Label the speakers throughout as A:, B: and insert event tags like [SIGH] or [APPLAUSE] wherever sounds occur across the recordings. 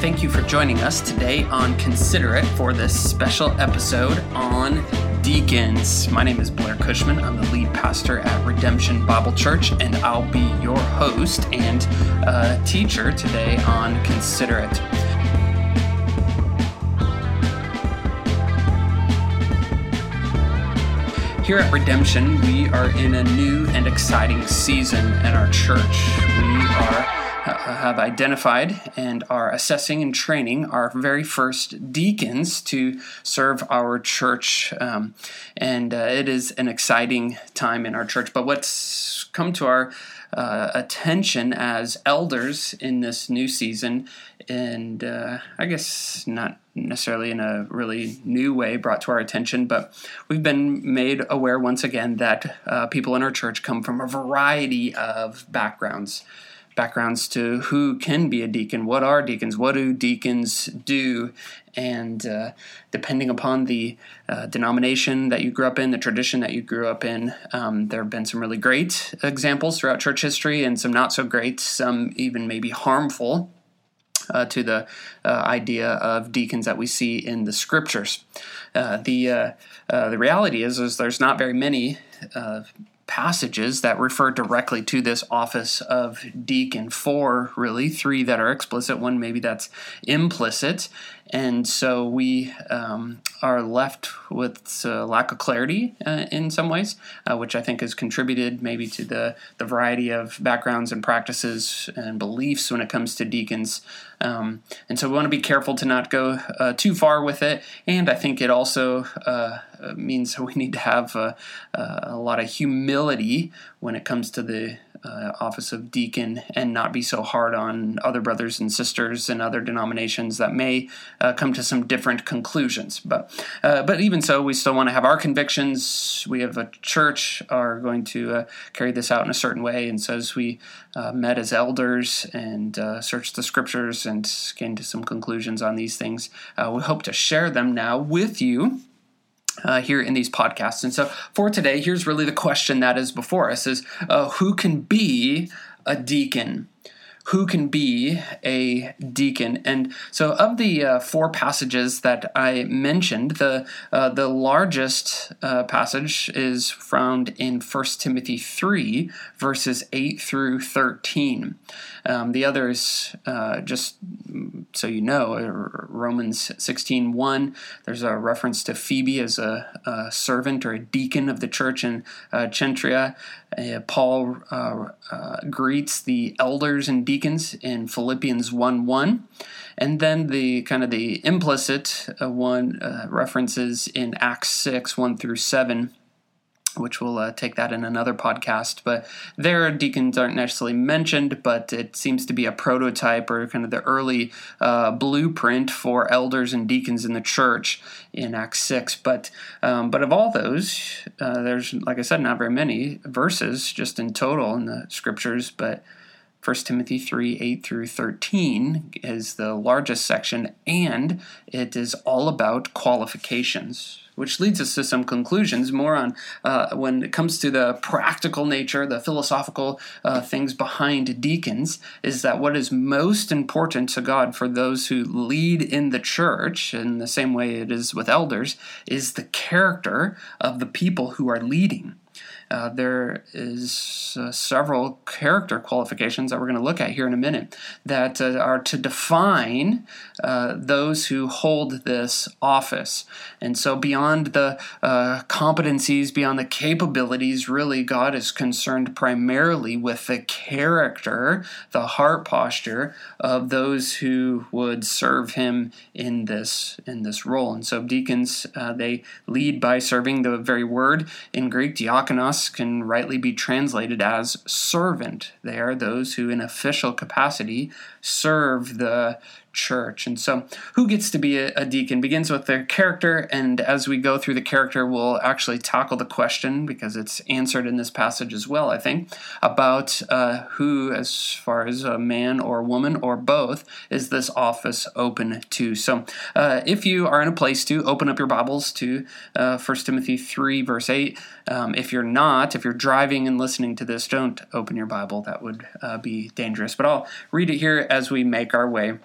A: Thank you for joining us today on Consider It for this special episode on deacons. My name is Blair Cushman. I'm the lead pastor at Redemption Bible Church, and I'll be your host and uh, teacher today on Consider It. Here at Redemption, we are in a new and exciting season in our church. We are have identified and are assessing and training our very first deacons to serve our church. Um, and uh, it is an exciting time in our church. But what's come to our uh, attention as elders in this new season, and uh, I guess not necessarily in a really new way brought to our attention, but we've been made aware once again that uh, people in our church come from a variety of backgrounds backgrounds to who can be a deacon, what are deacons, what do deacons do, and uh, depending upon the uh, denomination that you grew up in, the tradition that you grew up in, um, there have been some really great examples throughout church history and some not so great, some even maybe harmful. Uh, to the uh, idea of deacons that we see in the scriptures, uh, the uh, the reality is is there's not very many passages that refer directly to this office of deacon. Four, really, three that are explicit, one maybe that's implicit. And so we um, are left with a lack of clarity uh, in some ways, uh, which I think has contributed maybe to the, the variety of backgrounds and practices and beliefs when it comes to deacons. Um, and so we want to be careful to not go uh, too far with it. And I think it also uh, means [LAUGHS] we need to have a, a lot of humility when it comes to the uh, office of deacon and not be so hard on other brothers and sisters and other denominations that may uh, come to some different conclusions. But uh, but even so, we still want to have our convictions. We have a church are going to uh, carry this out in a certain way, and so as we uh, met as elders and uh, searched the scriptures and came to some conclusions on these things, we hope to share them now with you uh, here in these podcasts. And so for today, here's really the question that is before us: is uh, who can be a deacon? Who can be a deacon? And so, of the uh, four passages that I mentioned, the uh, the largest uh, passage is found in 1 Timothy three, verses eight through thirteen. Um, the others, uh, just so you know, Romans 16 1, there's a reference to Phoebe as a, a servant or a deacon of the church in uh, Cenchrea. Uh, Paul uh, uh, greets the elders and deacons in Philippians 1 1. And then the kind of the implicit uh, one references in Acts 6 1 through 7 which we'll uh, take that in another podcast. But there, deacons aren't necessarily mentioned, but it seems to be a prototype or kind of the early uh, blueprint for elders and deacons in the church in Acts 6. But, um, but of all those, uh, there's, like I said, not very many verses just in total in the scriptures, but 1 Timothy 3 8 through 13 is the largest section, and it is all about qualifications which leads us to some conclusions more on uh, when it comes to the practical nature, the philosophical uh, things behind deacons, is that what is most important to God for those who lead in the church, in the same way it is with elders, is the character of the people who are leading. Uh, there is uh, several character qualifications that we're going to look at here in a minute that uh, are to define uh, those who hold this office. And so, beyond the uh, competencies, beyond the capabilities, really, God is concerned primarily with the character, the heart posture of those who would serve Him in this in this role. And so, deacons they lead by serving the very word in Greek, diakonos can rightly be translated as servant. They are those who, in official capacity, serve the church. And so, who gets to be a, a, deacon begins with their character. And as we go through the character, we'll actually tackle the question because it's answered in this passage as well, I think, about uh, who, as far as a man or woman or both, is this office open to. So, uh, if you are in a place to open up your Bibles to uh, 1 Timothy 3, verse 8, um, if you're not, if you're driving and listening to this, don't open your Bible. That would uh, be dangerous. But I'll read it here as we make our way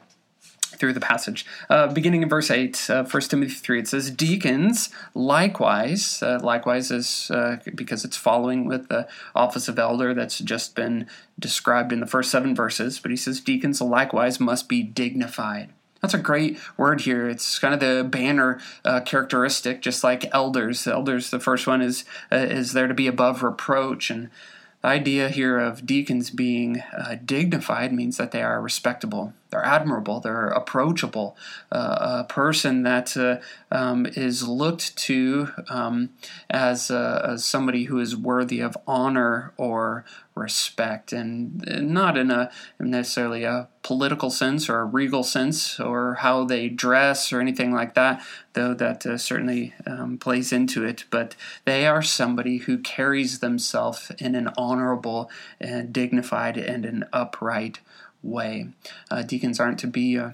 A: through the passage. Uh, beginning in verse 8, uh, 1 Timothy 3, it says, Deacons likewise, uh, likewise is uh, because it's following with the office of elder that's just been described in the first seven verses, but he says, Deacons likewise must be dignified. That's a great word here. It's kind of the banner uh, characteristic, just like elders. Elders, the first one is uh, is there to be above reproach, and the idea here of deacons being uh, dignified means that they are respectable, they're admirable, they're approachable, uh, a person that uh, um, is looked to um, as, uh, as somebody who is worthy of honor or respect, and not in a necessarily a political sense or a regal sense or how they dress or anything like that, though that uh, certainly um, plays into it. But they are somebody who carries themselves in an honorable and dignified and an upright way. Uh, deacons aren't to be uh,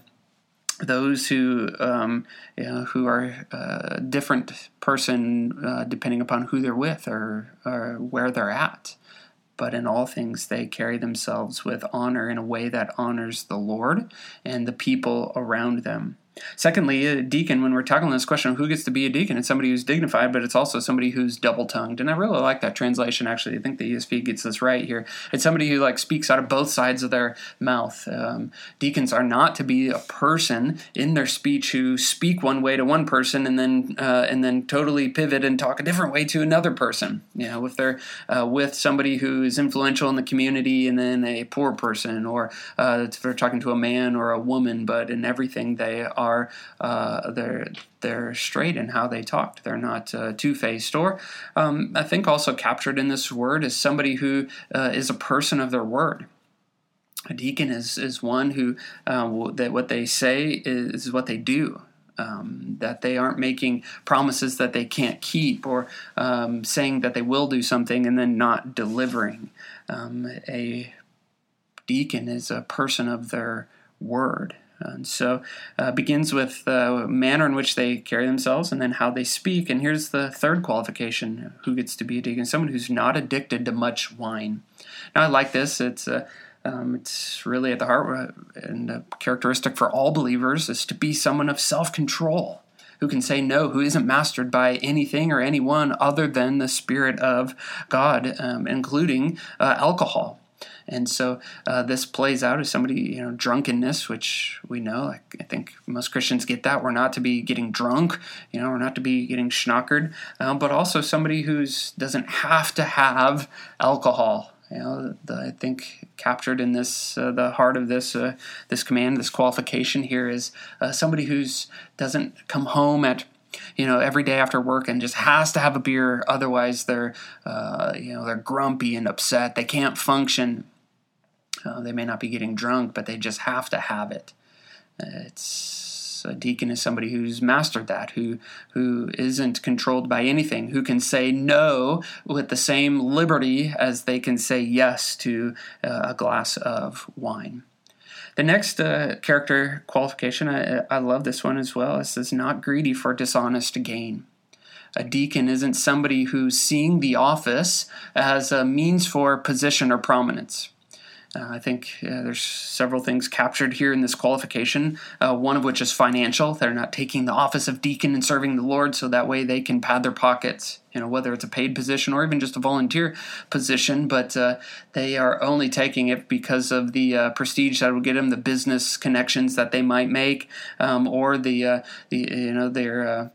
A: those who um, you know, who are a uh, different person uh, depending upon who they're with or, or where they're at but in all things they carry themselves with honor in a way that honors the Lord and the people around them. Secondly, a deacon, when we're tackling this question of who gets to be a deacon, it's somebody who's dignified, but it's also somebody who's double tongued. And I really like that translation, actually. I think the ESV gets this right here. It's somebody who like speaks out of both sides of their mouth. Um, deacons are not to be a person in their speech who speak one way to one person and then uh, and then totally pivot and talk a different way to another person. You know, if they're uh, with somebody who is influential in the community and then a poor person, or uh, if they're talking to a man or a woman, but in everything they are uh, they're they're straight in how they talked. They're not uh, two faced. Or um, I think also captured in this word is somebody who uh, is a person of their word. A deacon is is one who uh, that what they say is what they do. Um, that they aren't making promises that they can't keep or um, saying that they will do something and then not delivering. Um, a deacon is a person of their word. And so uh, begins with the manner in which they carry themselves and then how they speak. And here's the third qualification who gets to be a deacon? Someone who's not addicted to much wine. Now, I like this. It's uh, um, it's really at the heart uh, and a characteristic for all believers is to be someone of self control who can say no, who isn't mastered by anything or anyone other than the Spirit of God, um, including uh, alcohol. And so uh, this plays out as somebody, you know, drunkenness, which we know. Like, I think most Christians get that. We're not to be getting drunk, you know, we're not to be getting schnockered, um, but also somebody who doesn't have to have alcohol. You know, the, I think captured in this, uh, the heart of this, uh, this command, this qualification here is uh, somebody who's doesn't come home at you know every day after work and just has to have a beer otherwise they're uh, you know they're grumpy and upset they can't function uh, they may not be getting drunk, but they just have to have it. It's a deacon is somebody who's mastered that, who who isn't controlled by anything, who can say no with the same liberty as they can say yes to uh, a glass of wine. The next uh, character qualification, I, I love this one as well. It says, not greedy for dishonest gain. A deacon isn't somebody who's seeing the office as a means for position or prominence. Uh, I think uh, there's several things captured here in this qualification, uh, one of which is financial. They're not taking the office of deacon and serving the Lord so that way they can pad their pockets, you know, whether it's a paid position or even just a volunteer position, but uh, they are only taking it because of the uh, prestige that will get them, the business connections that they might make, um, or the, uh, the, you know, their. Uh,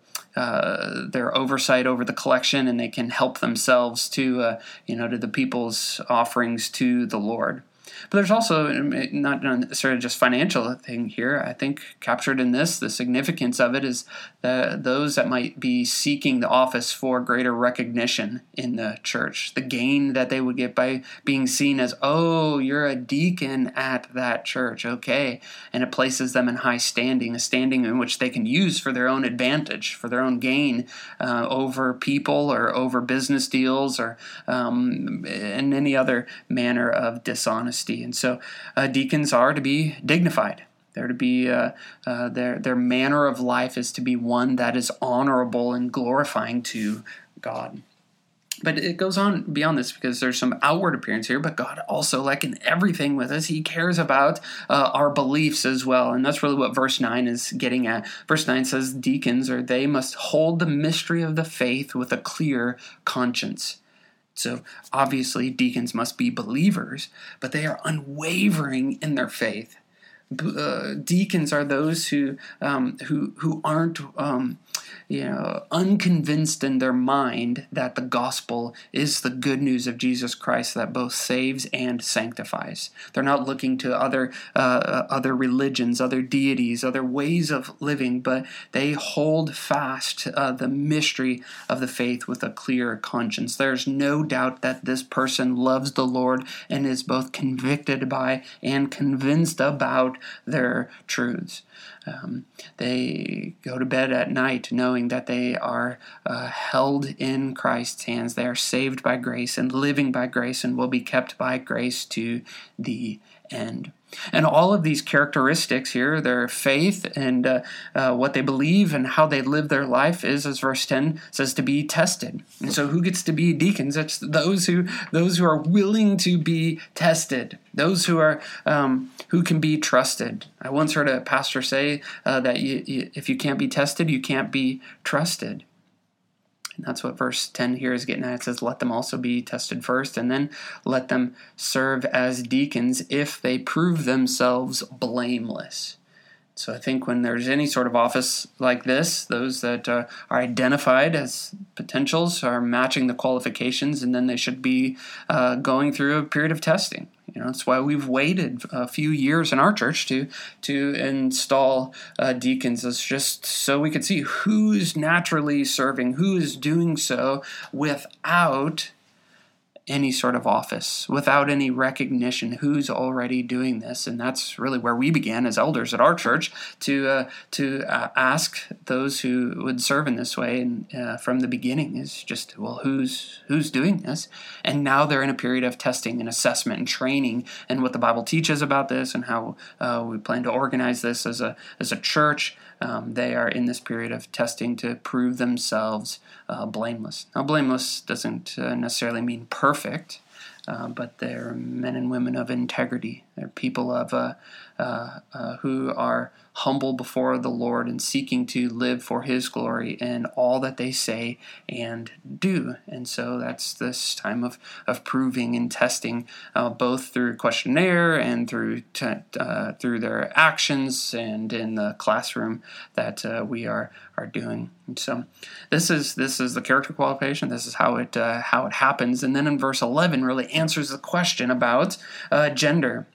A: their oversight over the collection, and they can help themselves to, uh, you know, to the people's offerings to the Lord. But there's also not necessarily just financial thing here. I think captured in this, the significance of it is that those that might be seeking the office for greater recognition in the church, the gain that they would get by being seen as, oh, you're a deacon at that church, okay, and it places them in high standing, a standing in which they can use for their own advantage, for their own gain uh, over people or over business deals or um, in any other manner of dishonesty. And so uh, deacons are to be dignified. They're to be uh, uh, their their manner of life is to be one that is honorable and glorifying to God. but it goes on beyond this because there's some outward appearance here but god also like in everything with us he cares about uh, our beliefs as well and that's really what verse 9 is getting at verse 9 says deacons or they must hold the mystery of the faith with a clear conscience so obviously deacons must be believers but they are unwavering in their faith. Uh, deacons are those who um, who who aren't um, you know, unconvinced in their mind that the gospel is the good news of Jesus Christ that both saves and sanctifies. They're not looking to other uh, other religions, other deities, other ways of living, but they hold fast uh, the mystery of the faith with a clear conscience. There's no doubt that this person loves the Lord and is both convicted by and convinced about their truths. Um, they go to bed at night knowing that they are uh, held in Christ's hands. They are saved by grace and living by grace and will be kept by grace to the end. And all of these characteristics here, their faith and uh, uh, what they believe and how they live their life, is, as verse ten says, to be tested. And so, who gets to be deacons? It's those who those who are willing to be tested, those who are um, who can be trusted. I once heard a pastor say uh, that you, you, if you can't be tested, you can't be trusted. And that's what verse 10 here is getting at. It says, Let them also be tested first, and then let them serve as deacons if they prove themselves blameless. So I think when there's any sort of office like this, those that uh, are identified as potentials are matching the qualifications, and then they should be uh, going through a period of testing. You know, that's why we've waited a few years in our church to to install uh, deacons. It's just so we could see who's naturally serving, who is doing so without any sort of office, without any recognition who's already doing this. And that's really where we began as elders at our church to uh, to uh, ask those who would serve in this way. And uh, from the beginning is just well, who's who's doing this? And now they're in a period of testing and assessment and training, and what the Bible teaches about this, and how uh, we plan to organize this as a as a church. Um, they are in this period of testing to prove themselves uh, blameless. Now, blameless doesn't uh, necessarily mean perfect, uh, but they're men and women of integrity. They're people of uh, uh, uh, who are humble before the Lord and seeking to live for His glory in all that they say and do. And so that's this time of, of proving and testing, uh, both through questionnaire and through uh, through their actions and in the classroom that uh, we are are doing. And so this is this is the character qualification. This is how it how it happens. And then in verse eleven, really answers the question about gender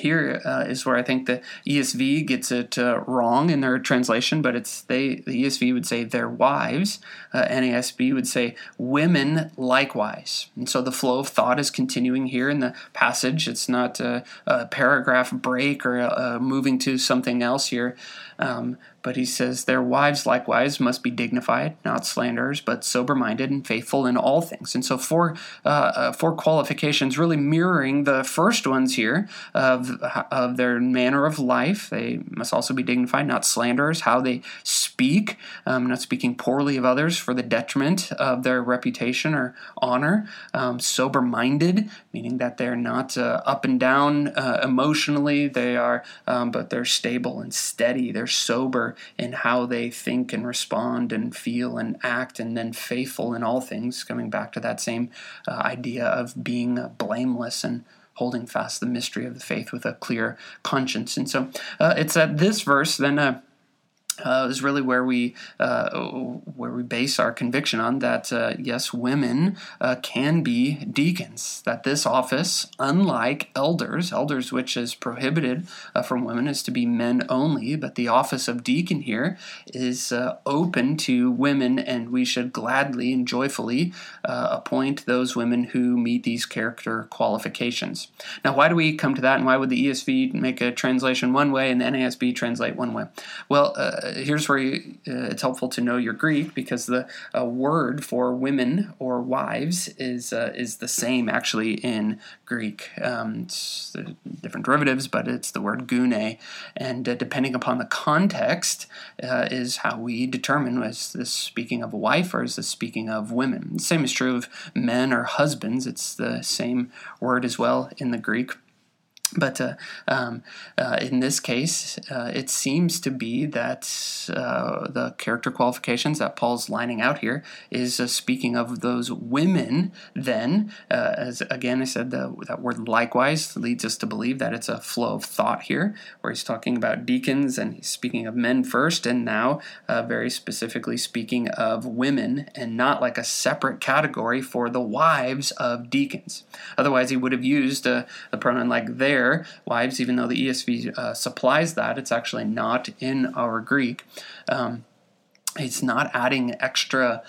A: here uh, is where I think the ESV gets it uh, wrong in their translation, but it's they the ESV would say their wives, uh, NASB would say women likewise, and so the flow of thought is continuing here in the passage. It's not a, a paragraph break or a, a moving to something else here. Um, but he says, Their wives likewise must be dignified, not slanderers, but sober minded and faithful in all things. And so, four, uh, uh, four qualifications really mirroring the first ones here of, of their manner of life. They must also be dignified, not slanderers, how they speak, um, not speaking poorly of others for the detriment of their reputation or honor. Um, sober minded, meaning that they're not uh, up and down uh, emotionally, they are, um, but they're stable and steady. They're sober in how they think and respond and feel and act, and then faithful in all things, coming back to that same uh, idea of being blameless and holding fast the mystery of the faith with a clear conscience. And so uh, it's at this verse then. Uh, uh, is really where we uh, where we base our conviction on that uh, yes women uh, can be deacons. That this office unlike elders elders which is prohibited uh, from women is to be men only but the office of deacon here is uh, open to women and we should gladly and joyfully appoint those women who meet these character qualifications. Now why do we come to that and why would the ESV make a translation one way and the NASB translate one way? Well here's where you, uh, it's helpful to know your Greek because the uh, word for women or wives is uh, is the same actually in Greek. Um, it's different derivatives, but it's the word gune, and depending upon the context, is how we determine is this speaking of a wife or is this speaking of women. The same is true of men or husbands. It's the same word as well in the Greek. But uh, um, uh, in this case, uh, it seems to be that uh, the character qualifications that Paul's lining out here is uh, speaking of those women. Then, uh, as again I said, the, that word likewise leads us to believe that it's a flow of thought here, where he's talking about deacons and he's speaking of men first, and now very specifically speaking of women, and not like a separate category for the wives of deacons. Otherwise, he would have used a, a pronoun like there wives, even though the ESV uh, supplies that, it's actually not in our Greek. Um, it's not adding extra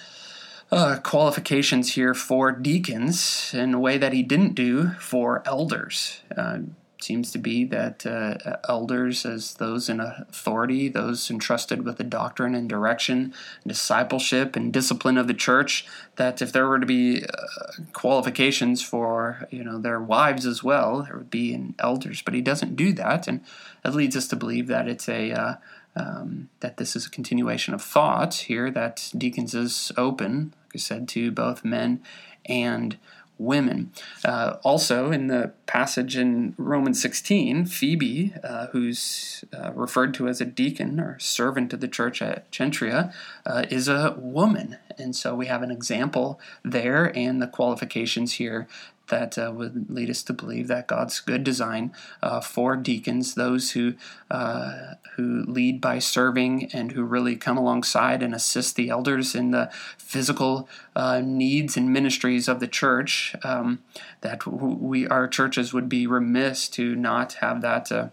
A: uh, qualifications here for deacons in a way that he didn't do for elders. Uh, seems to be that uh, elders, as those in authority, those entrusted with the doctrine and direction, discipleship and discipline of the church, that if there were to be uh, qualifications for you know their wives as well, there would be in elders. But he doesn't do that, and that leads us to believe that it's a uh, um, that this is a continuation of thought here. That deacons is open, like I said, to both men and women. Uh, also, in the passage in Romans 16, Phoebe, uh, who's uh, referred to as a deacon or servant of the church at Cenchrea, uh, is a woman. And so we have an example there and the qualifications here that uh, would lead us to believe that God's good design uh, for deacons, those who uh, who lead by serving and who really come alongside and assist the elders in the physical uh, needs and ministries of the church, um, that we our churches would be remiss to not have that uh,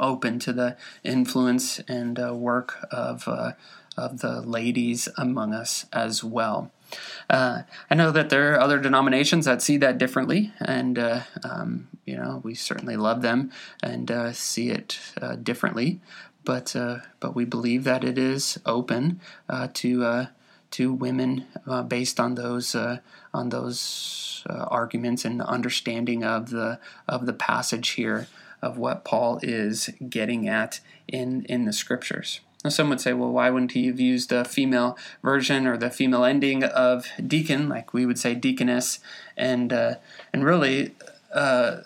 A: open to the influence and uh, work of of the ladies among us as well. Uh, I know that there are other denominations that see that differently, and uh, um, you know we certainly love them and uh, see it uh, differently. But uh, but we believe that it is open uh, to to women based on those on those arguments and understanding of the of the passage here of what Paul is getting at in in the scriptures. Now, some would say, well, why wouldn't he have used a female version or the female ending of deacon, like we would say deaconess? And uh, and really, uh,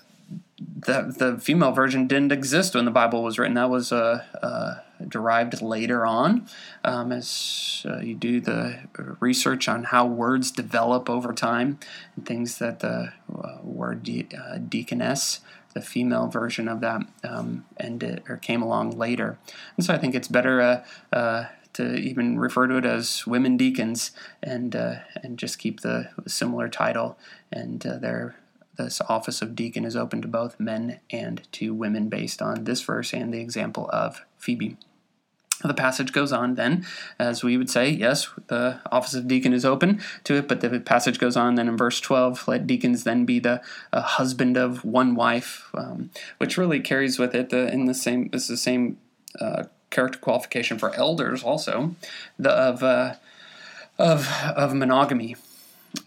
A: the the female version didn't exist when the Bible was written. That was uh, uh derived later on, um, as uh, you do the research on how words develop over time, and things that the uh, word de- deaconess the female version of that um, ended or came along later. And so I think it's better uh, uh, to even refer to it as women deacons and uh, and just keep the similar title. And uh, their this office of deacon is open to both men and to women based on this verse and the example of Phoebe. The passage goes on then, as we would say, yes, the office of deacon is open to it, but the passage goes on then in verse 12, let deacons then be the uh, husband of one wife, um, which really carries with it the, in the same, it's the same uh, character qualification for elders also, the, of, uh, of, of monogamy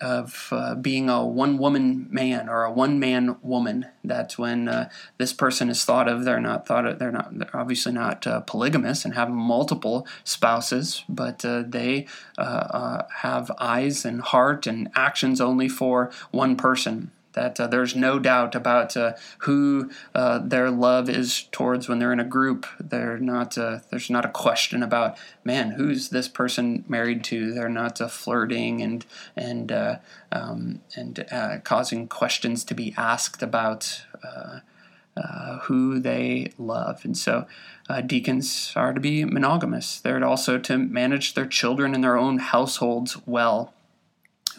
A: of uh, being a one woman man or a one man woman. That when uh, this person is thought of, they're not thought of, they're not, they're obviously not uh, polygamous and have multiple spouses, but uh, they uh, uh, have eyes and heart and actions only for one person that uh, there's no doubt about uh, who uh, their love is towards when they're in a group. They're not. Uh, there's not a question about man, who's this person married to? They're not uh, flirting and and uh, um, and causing questions to be asked about. who they love. And so deacons are to be monogamous. They're also to manage their children and their own households well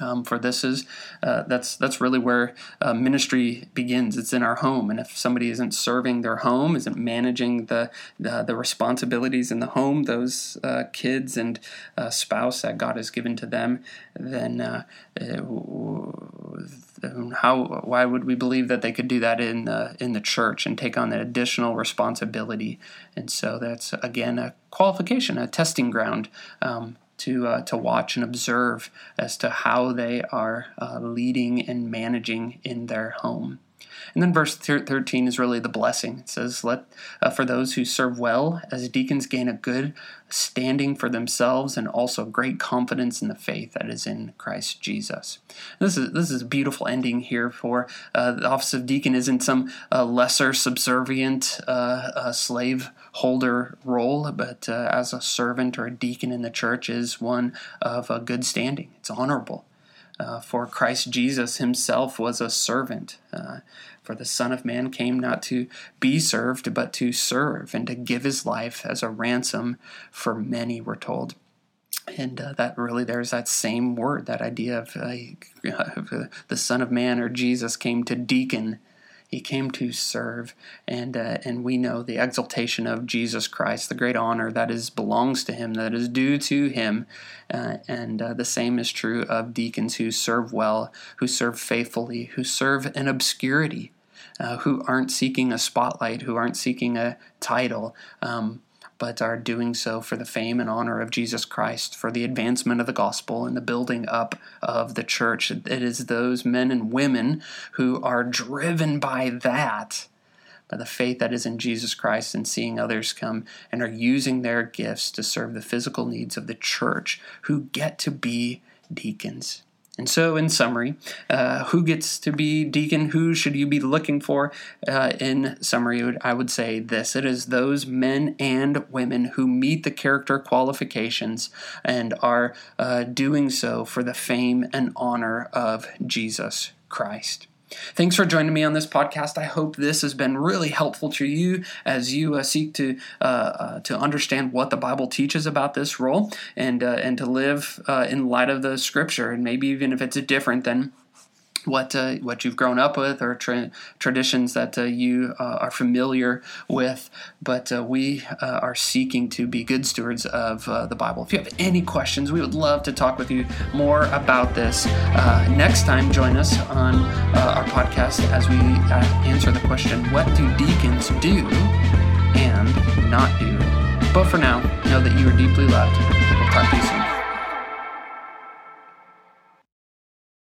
A: Um, for this is uh, that's that's really where uh, ministry begins. It's in our home, and if somebody isn't serving their home, isn't managing the the, the responsibilities in the home, those uh, kids and uh, spouse that God has given to them, then uh, how why would we believe that they could do that in the in the church and take on that additional responsibility? And so that's again a qualification, a testing ground. Um, to uh, to watch and observe as to how they are uh, leading and managing in their home. And then verse 13 is really the blessing. It says, Let uh, for those who serve well as deacons gain a good standing for themselves and also great confidence in the faith that is in Christ Jesus. This is this is a beautiful ending here for uh, the office of deacon isn't some uh, lesser subservient uh, uh, slave holder role, but uh, as a servant or a deacon in the church is one of a good standing. It's honorable. Uh, for Christ Jesus himself was a servant. Uh, for the Son of Man came not to be served, but to serve and to give his life as a ransom for many, we're told. And uh, that really, there's that same word, that idea of uh, [LAUGHS] the Son of Man or Jesus came to deacon he came to serve, and uh, and we know the exaltation of Jesus Christ, the great honor that is belongs to Him, that is due to Him, uh, and uh, the same is true of deacons who serve well, who serve faithfully, who serve in obscurity, uh, who aren't seeking a spotlight, who aren't seeking a title. Um, but are doing so for the fame and honor of Jesus Christ, for the advancement of the gospel and the building up of the church. It is those men and women who are driven by that, by the faith that is in Jesus Christ and seeing others come and are using their gifts to serve the physical needs of the church who get to be deacons. And so, in summary, uh, who gets to be deacon? Who should you be looking for? Uh, in summary, I would say this it is those men and women who meet the character qualifications and are uh, doing so for the fame and honor of Jesus Christ. Thanks for joining me on this podcast. I hope this has been really helpful to you as you uh, seek to uh, uh, to understand what the Bible teaches about this role and uh, and to live uh, in light of the Scripture, and maybe even if it's different than what uh, what you've grown up with or tra- traditions that uh, you uh, are familiar with, but uh, we uh, are seeking to be good stewards of uh, the Bible. If you have any questions, we would love to talk with you more about this. next time, join us on our podcast as we answer the question: What do deacons do and not do? But for now, know that you are deeply loved. We'll talk to you soon.